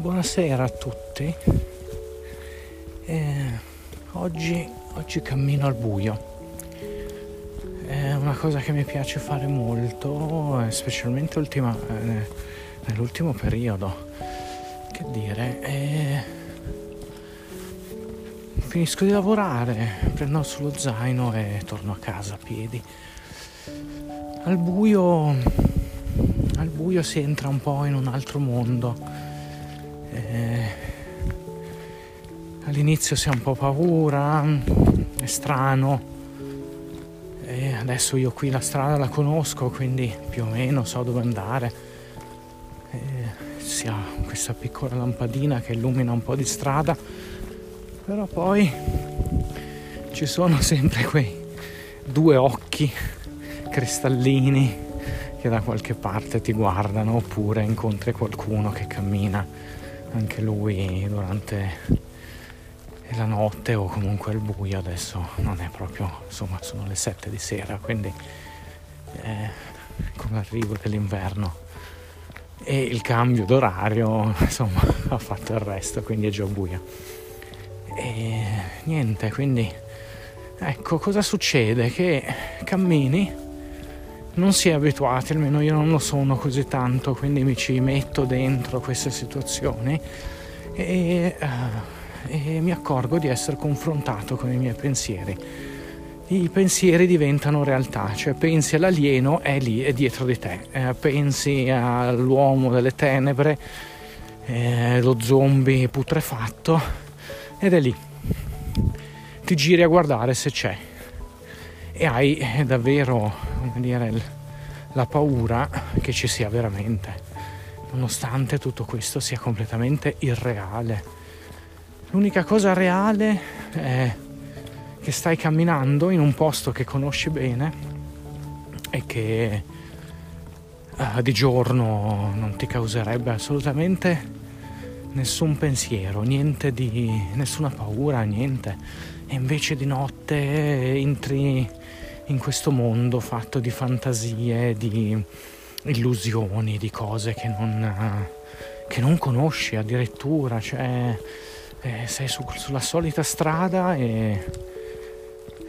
Buonasera a tutti. Eh, oggi, oggi cammino al buio. È una cosa che mi piace fare molto, eh, specialmente ultima, eh, nell'ultimo periodo. Che dire, eh, finisco di lavorare, prendo sullo zaino e torno a casa a piedi. Al buio, al buio si entra un po' in un altro mondo all'inizio si ha un po' paura, è strano. E adesso io qui la strada la conosco, quindi più o meno so dove andare. E si ha questa piccola lampadina che illumina un po' di strada, però poi ci sono sempre quei due occhi cristallini che da qualche parte ti guardano oppure incontri qualcuno che cammina anche lui durante la notte o comunque il buio adesso non è proprio insomma sono le 7 di sera quindi eh, con l'arrivo dell'inverno. E il cambio d'orario insomma ha fatto il resto quindi è già buio. E niente quindi ecco cosa succede? Che cammini non si è abituati, almeno io non lo sono così tanto, quindi mi ci metto dentro queste situazioni e, uh, e mi accorgo di essere confrontato con i miei pensieri. I pensieri diventano realtà, cioè pensi all'alieno, è lì, è dietro di te, eh, pensi all'uomo delle tenebre, eh, lo zombie putrefatto, ed è lì. Ti giri a guardare se c'è e hai eh, davvero come dire, la paura che ci sia veramente, nonostante tutto questo sia completamente irreale. L'unica cosa reale è che stai camminando in un posto che conosci bene e che uh, di giorno non ti causerebbe assolutamente nessun pensiero, niente di nessuna paura, niente. E invece di notte entri in questo mondo fatto di fantasie, di illusioni, di cose che non, che non conosci addirittura, cioè eh, sei su, sulla solita strada e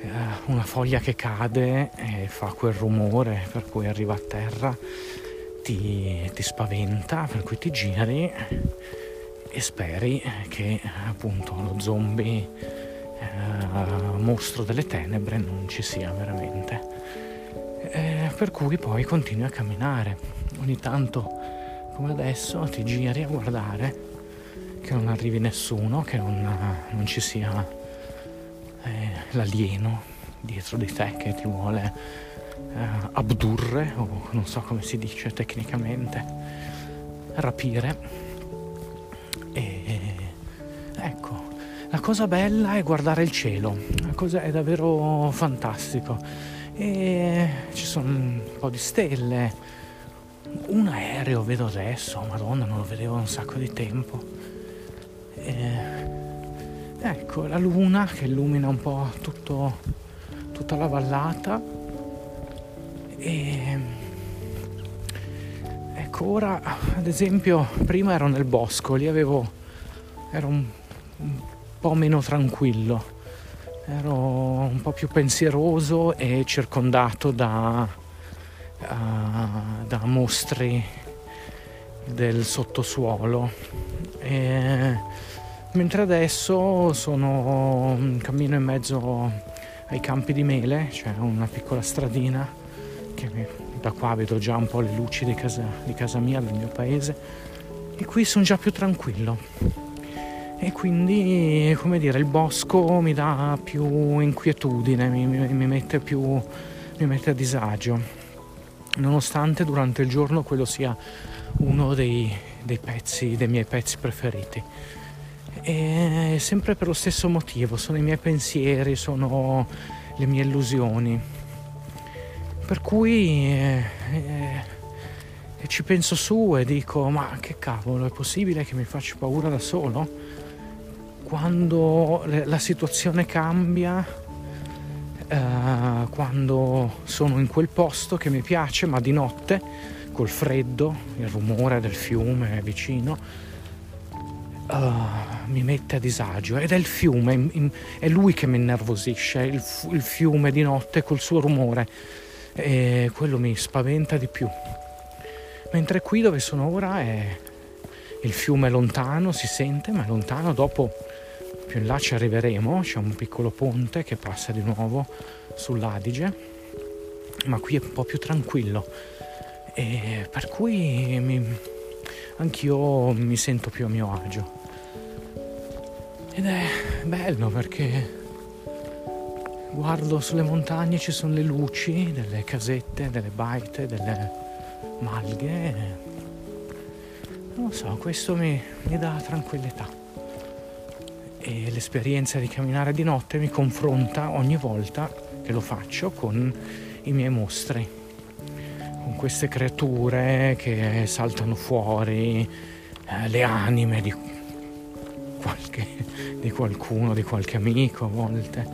eh, una foglia che cade e fa quel rumore per cui arriva a terra, ti, ti spaventa, per cui ti giri e speri che appunto lo zombie eh, mostro delle tenebre non ci sia veramente. Eh, per cui poi continui a camminare. Ogni tanto, come adesso, ti giri a guardare che non arrivi nessuno, che non, non ci sia eh, l'alieno dietro di te che ti vuole eh, abdurre, o non so come si dice tecnicamente, rapire. E ecco, la cosa bella è guardare il cielo, la cosa è davvero fantastico. E ci sono un po' di stelle, un aereo vedo adesso, madonna non lo vedevo un sacco di tempo. Ecco la luna che illumina un po' tutto, tutta la vallata. E ecco ora ad esempio prima ero nel bosco, lì avevo ero un, un po' meno tranquillo, ero un po' più pensieroso e circondato da, uh, da mostri del sottosuolo. E, mentre adesso sono cammino in mezzo ai campi di mele, c'è una piccola stradina che da qua vedo già un po' le luci di casa, di casa mia, del mio paese, e qui sono già più tranquillo. E quindi come dire il bosco mi dà più inquietudine, mi, mi, mi, mette più mi mette a disagio. Nonostante durante il giorno quello sia uno dei, dei pezzi dei miei pezzi preferiti e sempre per lo stesso motivo sono i miei pensieri sono le mie illusioni. Per cui eh, eh, ci penso su e dico ma che cavolo è possibile che mi faccia paura da solo? Quando la situazione cambia, eh, quando sono in quel posto che mi piace, ma di notte, col freddo, il rumore del fiume vicino, uh, mi mette a disagio ed è il fiume, è lui che mi innervosisce, il, fiume di notte col suo rumore e quello mi spaventa di più. Mentre qui dove sono ora è il fiume lontano, si sente, ma lontano, dopo più in là ci arriveremo, c'è un piccolo ponte che passa di nuovo sull'Adige, ma qui è un po' più tranquillo e per cui mi, anch'io mi sento più a mio agio. Ed è bello perché guardo sulle montagne, ci sono le luci delle casette, delle baite, delle malghe. Non lo so, questo mi, mi dà tranquillità. E l'esperienza di camminare di notte mi confronta ogni volta che lo faccio con i miei mostri, con queste creature che saltano fuori, eh, le anime di, qualche, di qualcuno, di qualche amico a volte.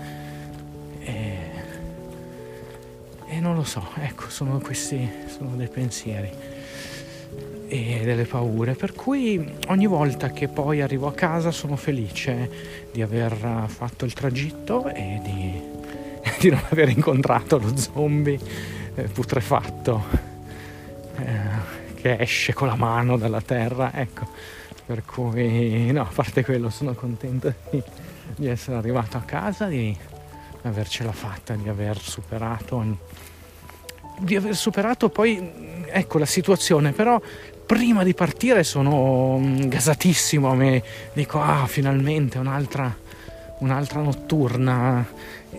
E, e non lo so, ecco, sono questi, sono dei pensieri e delle paure, per cui ogni volta che poi arrivo a casa sono felice di aver fatto il tragitto e di, di non aver incontrato lo zombie eh, putrefatto eh, che esce con la mano dalla terra, ecco, per cui no, a parte quello sono contento di, di essere arrivato a casa, di avercela fatta, di aver superato di aver superato poi ecco la situazione. Però prima di partire sono mm, gasatissimo me dico ah finalmente un'altra un'altra notturna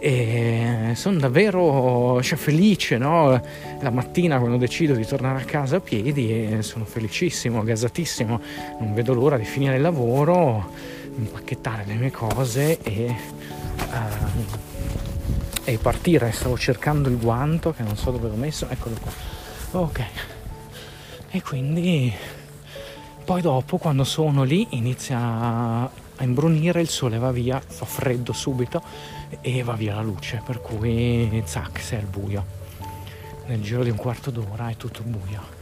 e sono davvero cioè, felice no? la mattina quando decido di tornare a casa a piedi sono felicissimo, gasatissimo non vedo l'ora di finire il lavoro impacchettare le mie cose e uh, e partire. Stavo cercando il guanto che non so dove l'ho messo, eccolo qua. Ok. E quindi poi dopo quando sono lì inizia a imbrunire, il sole va via, fa freddo subito e va via la luce, per cui zac, sei al buio. Nel giro di un quarto d'ora è tutto buio.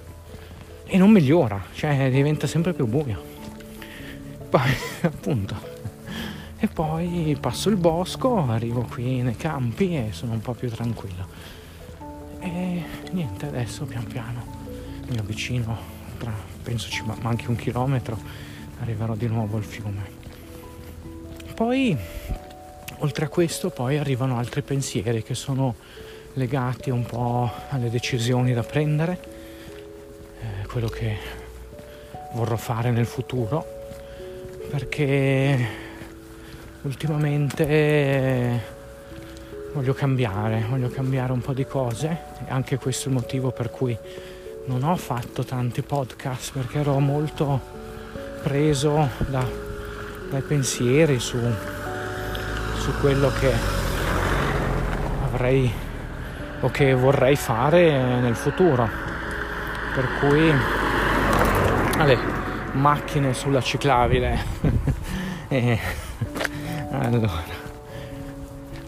E non migliora, cioè diventa sempre più buio. Poi appunto e poi passo il bosco, arrivo qui nei campi e sono un po' più tranquillo. E niente, adesso pian piano mi avvicino, tra, penso ci manchi un chilometro, arriverò di nuovo al fiume. Poi, oltre a questo, poi arrivano altri pensieri che sono legati un po' alle decisioni da prendere, eh, quello che vorrò fare nel futuro, perché ultimamente voglio cambiare, voglio cambiare un po' di cose e anche questo è il motivo per cui non ho fatto tanti podcast perché ero molto preso da, dai pensieri su, su quello che avrei o che vorrei fare nel futuro. Per cui, vabbè, macchine sulla ciclabile. e, allora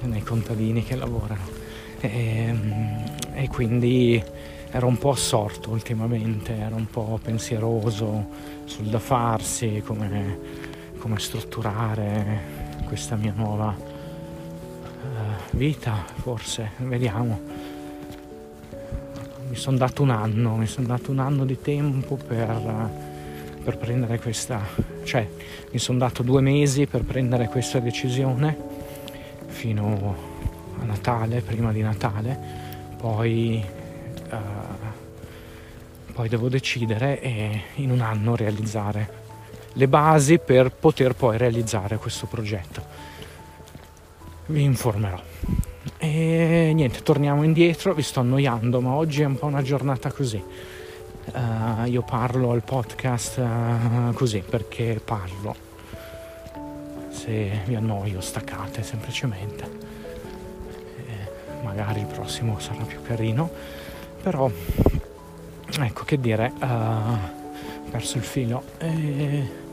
nei contadini che lavorano e, e, quindi ero un po' assorto ultimamente ero un po' pensieroso sul da farsi come, come strutturare questa mia nuova uh, vita forse vediamo. Mi sono dato un anno mi sono dato un anno di tempo per per prendere questa, cioè mi sono dato due mesi per prendere questa decisione fino a Natale, prima di Natale, poi, uh, poi devo decidere e in un anno realizzare le basi per poter poi realizzare questo progetto. Vi informerò. E niente, torniamo indietro, vi sto annoiando, ma oggi è un po' una giornata così uh, io parlo al podcast uh, così perché parlo. Se vi annoio staccate semplicemente. E magari il prossimo sarà più carino. Però ecco che dire, uh, perso il filo. E...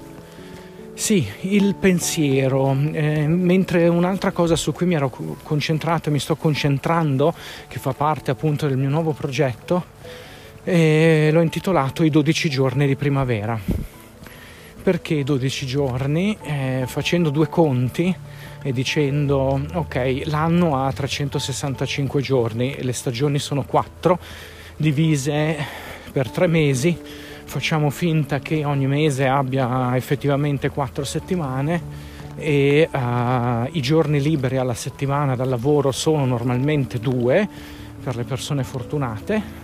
Sì, il pensiero, eh, mentre un'altra cosa su cui mi ero concentrato e mi sto concentrando, che fa parte appunto del mio nuovo progetto, e l'ho intitolato I 12 giorni di primavera Perché 12 giorni? Eh, facendo due conti e dicendo ok, l'anno ha 365 giorni, le stagioni sono 4, divise per 3 mesi, facciamo finta che ogni mese abbia effettivamente 4 settimane e uh, i giorni liberi alla settimana dal lavoro sono normalmente due per le persone fortunate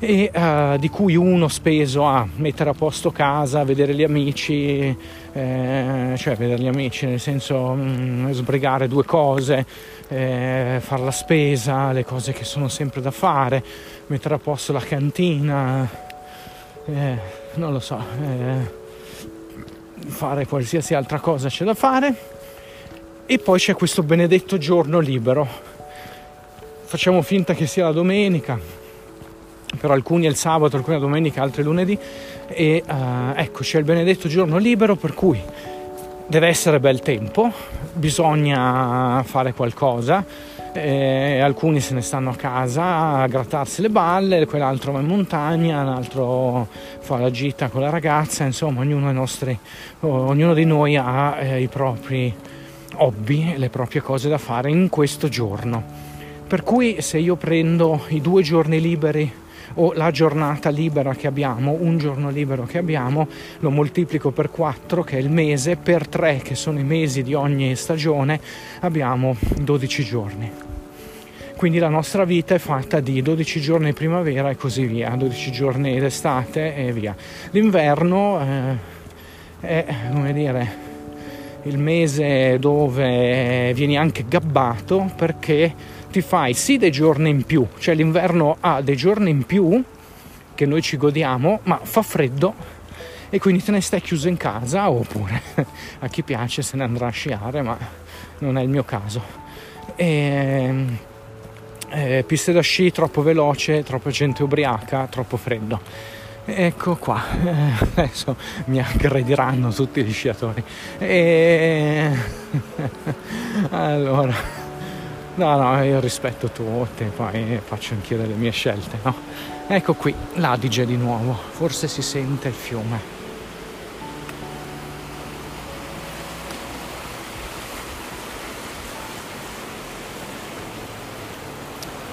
e uh, di cui uno speso a mettere a posto casa, vedere gli amici, eh, cioè vedere gli amici nel senso mh, mm, sbrigare due cose, eh, fare la spesa, le cose che sono sempre da fare, mettere a posto la cantina, eh, non lo so, eh, fare qualsiasi altra cosa c'è da fare. E poi c'è questo benedetto giorno libero. Facciamo finta che sia la domenica, per alcuni è il sabato, alcuni la domenica, altri lunedì. E uh, ecco c'è il benedetto giorno libero per cui deve essere bel tempo, bisogna fare qualcosa, eh, alcuni se ne stanno a casa a grattarsi le balle, quell'altro va in montagna, l'altro fa la gita con la ragazza, insomma ognuno, nostri, ognuno di noi ha eh, i propri hobby, le proprie cose da fare in questo giorno. Per cui se io prendo i due giorni liberi o la giornata libera che abbiamo, un giorno libero che abbiamo, lo moltiplico per 4 che è il mese, per 3 che sono i mesi di ogni stagione, abbiamo 12 giorni. Quindi la nostra vita è fatta di 12 giorni di primavera e così via, 12 giorni d'estate e via. L'inverno eh, è, come dire, il mese dove vieni anche gabbato perché ti fai sì dei giorni in più, cioè l'inverno ha dei giorni in più che noi ci godiamo, ma fa freddo e quindi te ne stai chiuso in casa oppure a chi piace se ne andrà a sciare, ma non è il mio caso. E, eh, piste da sci troppo veloce, troppa gente ubriaca, troppo freddo. Ecco qua, eh, adesso mi aggrediranno tutti gli sciatori. E... allora, No, no, io rispetto tutti, poi faccio anch'io delle mie scelte, no? Ecco qui, l'Adige di nuovo, forse si sente il fiume.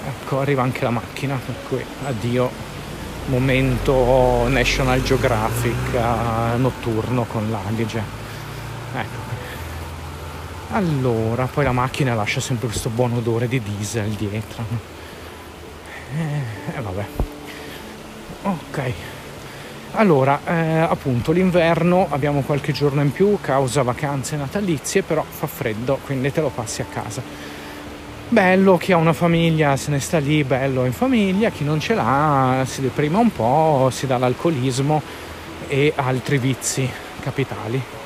Ecco, arriva anche la macchina, per cui addio, momento National Geographic uh, notturno con l'Adige. Ecco allora, poi la macchina lascia sempre questo buon odore di diesel dietro. E eh, eh, vabbè. Ok. Allora, eh, appunto, l'inverno abbiamo qualche giorno in più, causa vacanze natalizie, però fa freddo, quindi te lo passi a casa. Bello, chi ha una famiglia se ne sta lì, bello in famiglia, chi non ce l'ha si deprima un po', si dà l'alcolismo e altri vizi capitali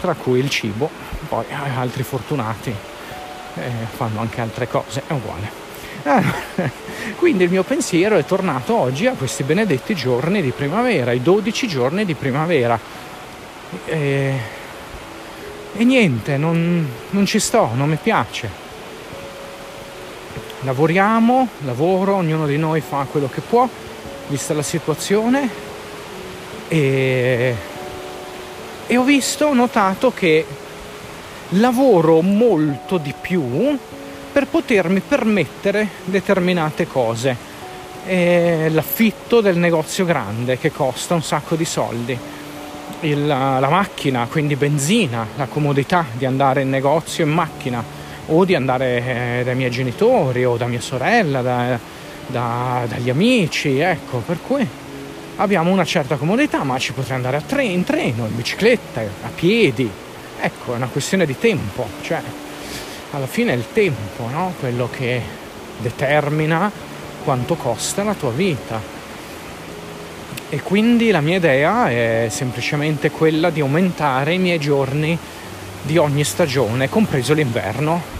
tra cui il cibo, poi eh, altri fortunati eh, fanno anche altre cose, è uguale. Ah, quindi il mio pensiero è tornato oggi a questi benedetti giorni di primavera, i 12 giorni di primavera. E, e niente, non, non ci sto, non mi piace. Lavoriamo, lavoro, ognuno di noi fa quello che può, vista la situazione, e e ho visto, ho notato che lavoro molto di più per potermi permettere determinate cose. E l'affitto del negozio grande che costa un sacco di soldi, Il, la macchina, quindi benzina, la comodità di andare in negozio in macchina o di andare eh, dai miei genitori o da mia sorella, da, da, dagli amici, ecco, per cui abbiamo una certa comodità, ma ci potrei andare tre, in treno, in bicicletta, a piedi. Ecco, è una questione di tempo, cioè alla fine è il tempo, no? Quello che determina quanto costa la tua vita. E quindi la mia idea è semplicemente quella di aumentare i miei giorni di ogni stagione, compreso l'inverno.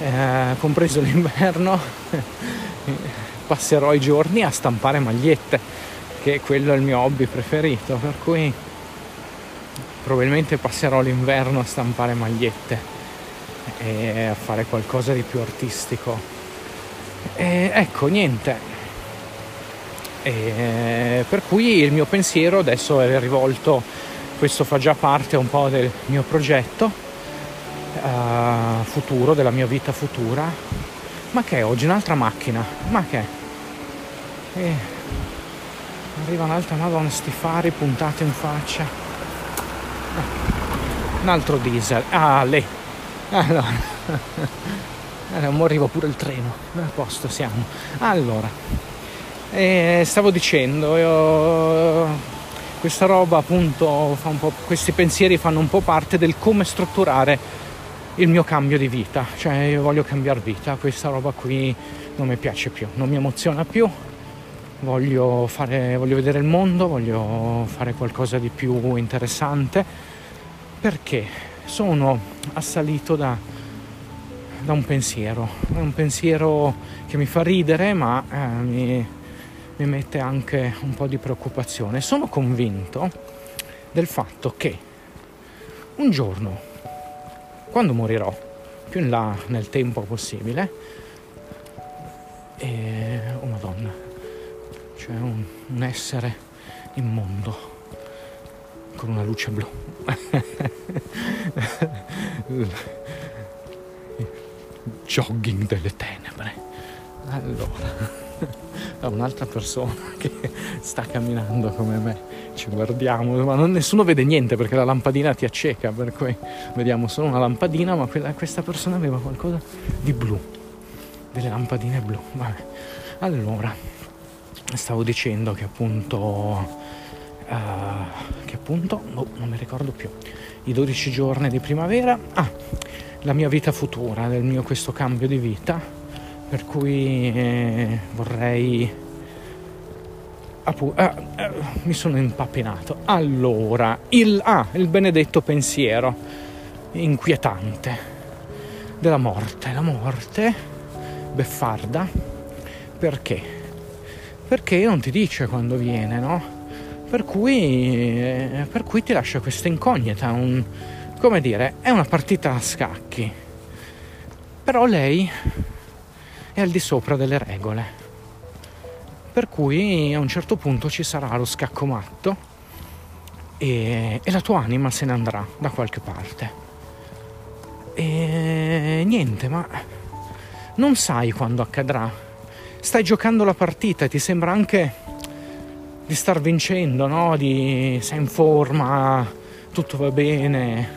Eh, compreso l'inverno, passerò i giorni a stampare magliette che quello è il mio hobby preferito, per cui probabilmente passerò l'inverno a stampare magliette e a fare qualcosa di più artistico. E ecco, niente. E per cui il mio pensiero adesso è rivolto questo fa già parte un po' del mio progetto uh, futuro, della mia vita futura. Ma che è oggi un'altra macchina? Ma che? E arriva un'altra madonna sti fari puntati in faccia. Ah, un altro diesel. Ah, lì. Allora. Allora, arriva pure il treno. A posto siamo. Allora, eh, stavo dicendo, io questa roba appunto fa un po', questi pensieri fanno un po' parte del come strutturare il mio cambio di vita, cioè io voglio cambiare vita, questa roba qui non mi piace più, non mi emoziona più, voglio, fare, voglio vedere il mondo, voglio fare qualcosa di più interessante. Perché? Sono assalito da, da un pensiero, un pensiero che mi fa ridere ma eh, mi, mi mette anche un po' di preoccupazione. Sono convinto del fatto che un giorno, quando morirò, più in là nel tempo possibile, e, oh madonna, c'è un, un essere immondo con una luce blu. Jogging delle tenebre. Allora da un'altra persona che sta camminando come me. Ci guardiamo, ma non, nessuno vede niente perché la lampadina ti acceca, per cui vediamo solo una lampadina, ma quella, questa persona aveva qualcosa di blu, delle lampadine blu. Vabbè. Allora, stavo dicendo che appunto... Uh, che appunto, oh, non mi ricordo più, i 12 giorni di primavera, ah, la mia vita futura, del mio questo cambio di vita, per cui eh, vorrei ah, eh, mi sono impappinato. Allora il, ah, il benedetto pensiero inquietante della morte la morte beffarda. Perché perché non ti dice quando viene no per cui, eh, per cui ti lascia questa incognita un, come dire è una partita a scacchi però lei è al di sopra delle regole. Per cui a un certo punto ci sarà lo scacco matto e, e la tua anima se ne andrà da qualche parte. E niente, ma non sai quando accadrà. Stai giocando la partita e ti sembra anche di star vincendo, no? Di sei in forma, tutto va bene,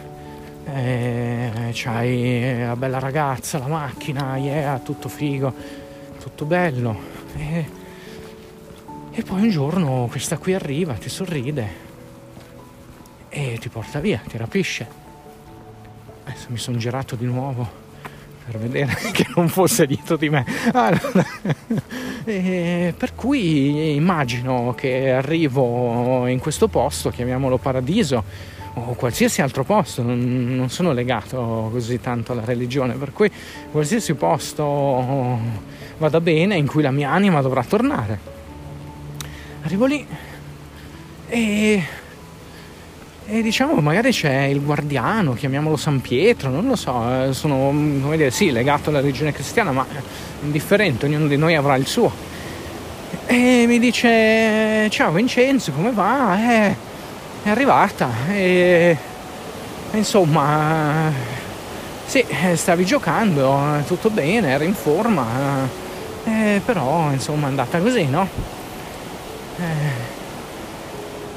eh, c'hai la bella ragazza, la macchina, yeah, tutto figo, tutto bello. E, e poi un giorno questa qui arriva, ti sorride e ti porta via, ti rapisce. Adesso mi sono girato di nuovo per vedere che non fosse dietro di me. Allora, per cui immagino che arrivo in questo posto, chiamiamolo paradiso, o qualsiasi altro posto, non, non, sono legato così tanto alla religione, per cui qualsiasi posto vada bene in cui la mia anima dovrà tornare. Arrivo lì e, e diciamo magari c'è il guardiano, chiamiamolo San Pietro, non lo so, eh, sono come dire, sì, legato alla religione cristiana, ma indifferente, ognuno di noi avrà il suo. E mi dice ciao Vincenzo, come va? Eh, è arrivata e insomma sì, stavi giocando, tutto bene, eri in forma, eh, però insomma è andata così, no?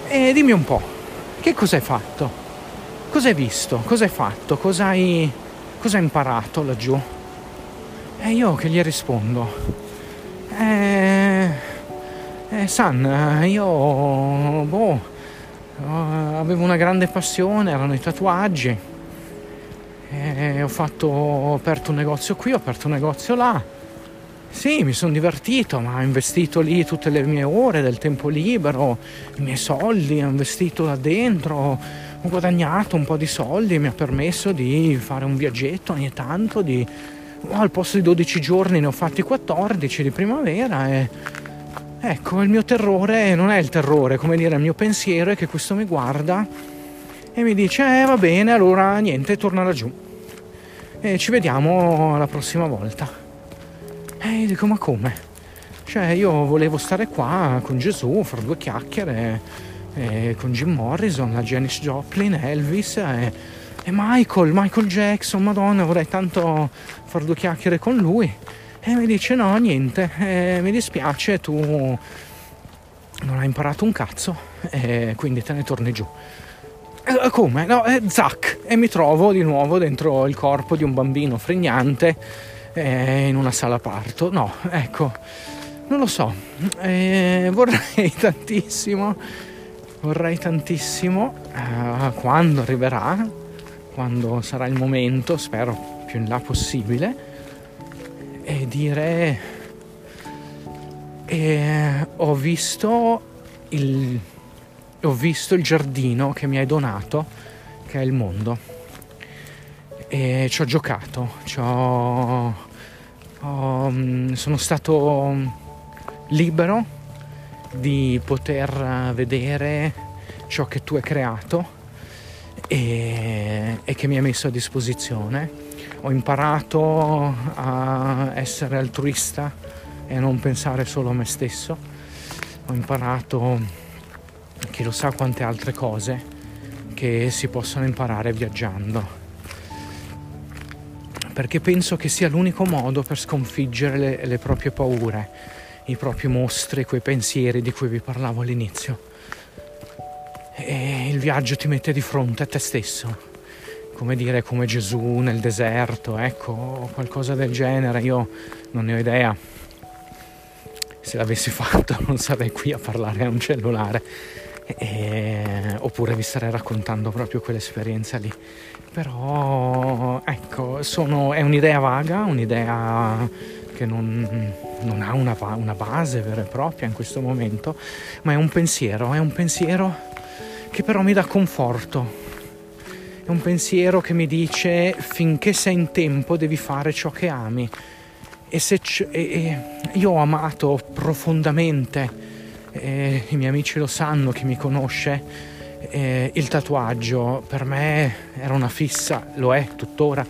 Eh, e dimmi un po', che cosa hai fatto? Cosa hai visto? Cosa hai fatto? Cosa hai, cosa hai imparato laggiù? E io che gli rispondo? Eh, eh San, io, boh, Uh, avevo una grande passione, erano i tatuaggi. E ho, fatto, ho aperto un negozio qui, ho aperto un negozio là. Sì, mi sono divertito, ma ho investito lì tutte le mie ore del tempo libero, i miei soldi, ho investito là dentro, ho guadagnato un po' di soldi, mi ha permesso di fare un viaggetto ogni tanto, di, oh, al posto di 12 giorni ne ho fatti 14 di primavera e Ecco, il mio terrore non è il terrore, come dire, il mio pensiero è che questo mi guarda e mi dice, eh va bene, allora niente, torna laggiù. E ci vediamo la prossima volta. E io dico, ma come? Cioè, io volevo stare qua con Gesù, fare due chiacchiere, eh, con Jim Morrison, la Janis Joplin, Elvis e, e Michael, Michael Jackson, madonna vorrei tanto fare due chiacchiere con lui e mi dice no niente, eh, mi dispiace tu non hai imparato un cazzo e quindi te ne torni giù. Eh, come? No, eh, zac! E mi trovo di nuovo dentro il corpo di un bambino fregnante eh, in una sala parto. No, ecco, non lo so. Eh, vorrei tantissimo, vorrei tantissimo eh, quando arriverà, quando sarà il momento, spero più in là possibile, e dire eh, ho visto il ho visto il giardino che mi hai donato, che è il mondo. E ci ho giocato, ci ho, ho, mm, sono stato libero di poter vedere ciò che tu hai creato e, e che mi hai messo a disposizione. Ho imparato a essere altruista e a non pensare solo a me stesso. Ho imparato chi lo sa quante altre cose che si possono imparare viaggiando. Perché penso che sia l'unico modo per sconfiggere le, le proprie paure, i propri mostri, quei pensieri di cui vi parlavo all'inizio. E il viaggio ti mette di fronte a te stesso, come dire come Gesù nel deserto, ecco, qualcosa del genere, io non ne ho idea. Se l'avessi fatto non sarei qui a parlare a un cellulare e, oppure vi starei raccontando proprio quell'esperienza lì. Però ecco, sono, è un'idea vaga, un'idea che non, non ha una, una, base vera e propria in questo momento, ma è un pensiero, è un pensiero che però mi dà conforto. È un pensiero che mi dice finché sei in tempo devi fare ciò che ami. E, se c- e, e io ho amato profondamente eh, i miei amici lo sanno, chi mi conosce, eh, il tatuaggio per me era una fissa, lo è tuttora.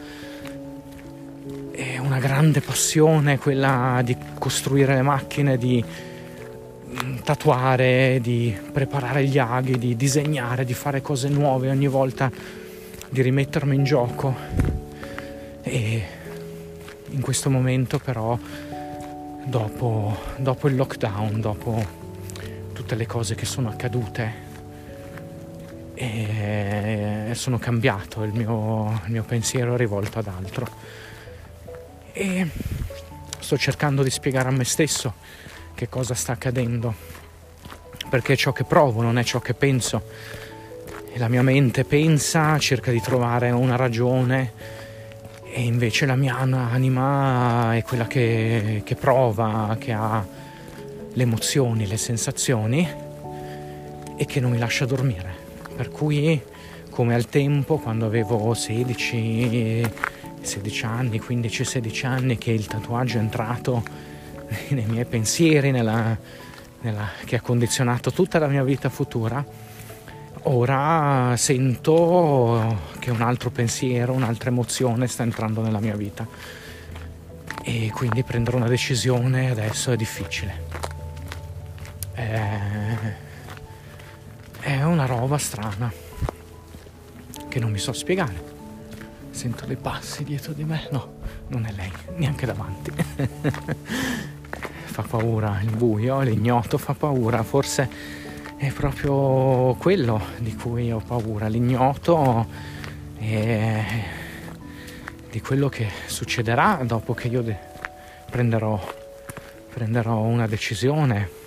È una grande passione quella di costruire le macchine, di mm, tatuare, di preparare gli aghi, di disegnare, di fare cose nuove ogni volta, di rimettermi in gioco. E in questo momento però, dopo, dopo il lockdown, dopo tutte le cose che sono accadute e sono cambiato, il mio, il mio pensiero è rivolto ad altro. E sto cercando di spiegare a me stesso che cosa sta accadendo, perché ciò che provo non è ciò che penso. E la mia mente pensa, cerca di trovare una ragione e invece la mia anima è quella che, che prova, che ha le emozioni, le sensazioni e che non mi lascia dormire. Per cui, come al tempo, quando avevo 16, 16 anni, 15-16 anni, che il tatuaggio è entrato nei miei pensieri, nella, nella, che ha condizionato tutta la mia vita futura, ora sento che un altro pensiero, un'altra emozione sta entrando nella mia vita e quindi prendere una decisione adesso è difficile è, è una roba strana che non mi so spiegare. Sento dei passi dietro di me, no, non è lei, neanche davanti. fa paura il buio, l'ignoto fa paura, forse è proprio quello di cui ho paura, l'ignoto e di quello che succederà dopo che io de- prenderò, prenderò una decisione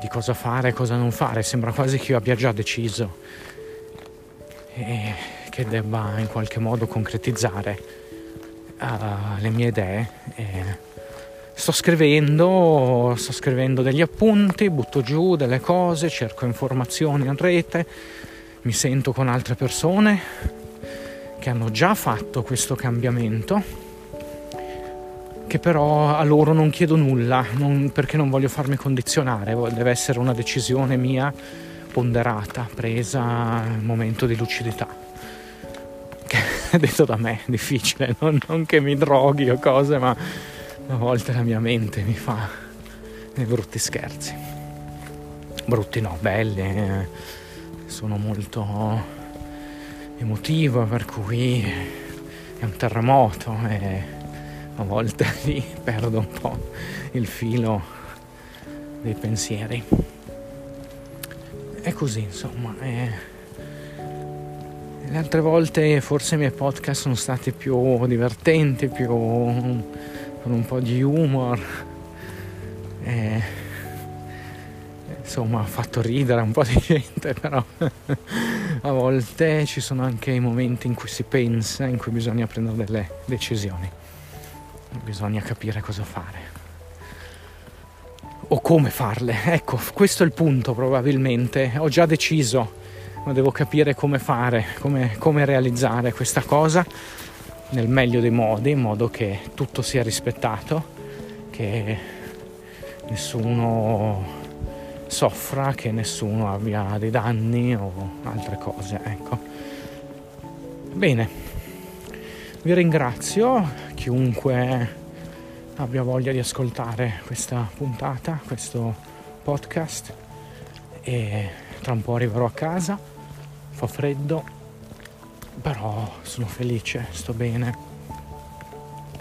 di cosa fare e cosa non fare, sembra quasi che io abbia già deciso e che debba in qualche modo concretizzare uh, le mie idee. E sto scrivendo, sto scrivendo degli appunti, butto giù delle cose, cerco informazioni in rete, mi sento con altre persone che hanno già fatto questo cambiamento che però a loro non chiedo nulla non, perché non voglio farmi condizionare, deve essere una decisione mia ponderata, presa in momento di lucidità. Che detto da me, difficile, non, non che mi droghi o cose, ma a volte la mia mente mi fa dei brutti scherzi. brutti no, belli, eh, sono molto emotivo per cui è un terremoto e a volte lì perdo un po' il filo dei pensieri. È così insomma. E le altre volte forse i miei podcast sono stati più divertenti, più con un po' di humor. E, insomma, ha fatto ridere un po' di gente, però a volte ci sono anche i momenti in cui si pensa, in cui bisogna prendere delle decisioni. Bisogna capire cosa fare. O come farle. Ecco, questo è il punto probabilmente. Ho già deciso ma devo capire come fare, come, come realizzare questa cosa nel meglio dei modi, in modo che tutto sia rispettato, che nessuno soffra, che nessuno abbia dei danni o altre cose. Ecco. Bene, vi ringrazio, chiunque abbia voglia di ascoltare questa puntata, questo podcast e tra un po' arriverò a casa, fa freddo, però sono felice, sto bene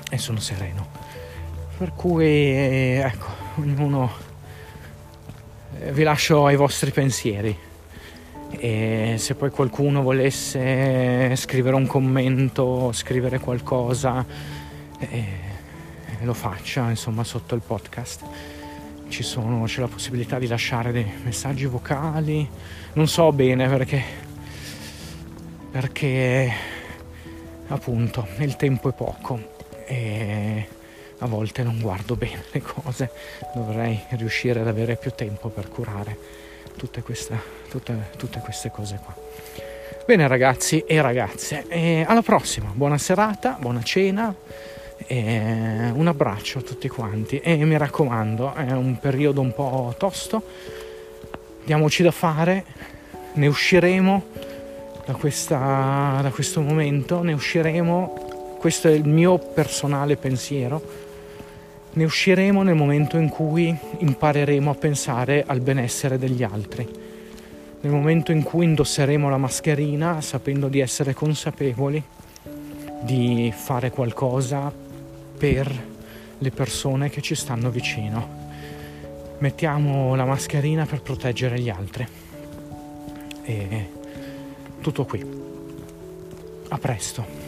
e sono sereno. Per cui ecco, ognuno eh, vi lascio ai vostri pensieri e se poi qualcuno volesse scrivere un commento, scrivere qualcosa, eh, lo faccia insomma sotto il podcast ci sono, c'è la possibilità di lasciare dei messaggi vocali. Non so bene perché, perché appunto il tempo è poco e a volte non guardo bene le cose. Dovrei riuscire ad avere più tempo per curare tutte queste, tutte, tutte queste cose qua. Bene ragazzi e ragazze, e alla prossima, buona serata, buona cena un abbraccio a tutti quanti. E mi raccomando, è un periodo un po' tosto, diamoci da fare, ne usciremo da, questa, da questo momento, ne usciremo, questo è il mio personale pensiero, ne usciremo nel momento in cui impareremo a pensare al benessere degli altri, nel momento in cui indosseremo la mascherina sapendo di essere consapevoli di fare qualcosa per le persone che ci stanno vicino. Mettiamo la mascherina per proteggere gli altri. E tutto qui. A presto.